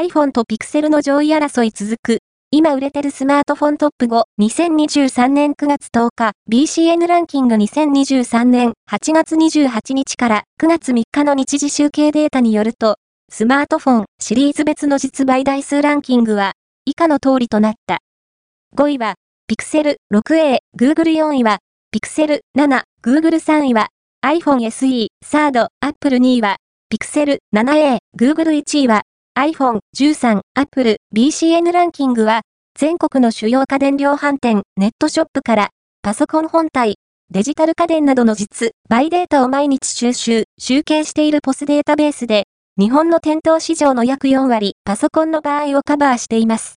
iPhone と Pixel の上位争い続く。今売れてるスマートフォントップ5、2023年9月10日、BCN ランキング2023年8月28日から9月3日の日時集計データによると、スマートフォンシリーズ別の実売台数ランキングは、以下の通りとなった。5位は、Pixel 6a、Google 4位は、Pixel 7、Google 3位は、iPhone SE、3rd、Apple 2位は、Pixel 7a、Google 1位は、iPhone 13、Apple BCN ランキングは、全国の主要家電量販店、ネットショップから、パソコン本体、デジタル家電などの実、バイデータを毎日収集、集計しているポスデータベースで、日本の店頭市場の約4割、パソコンの場合をカバーしています。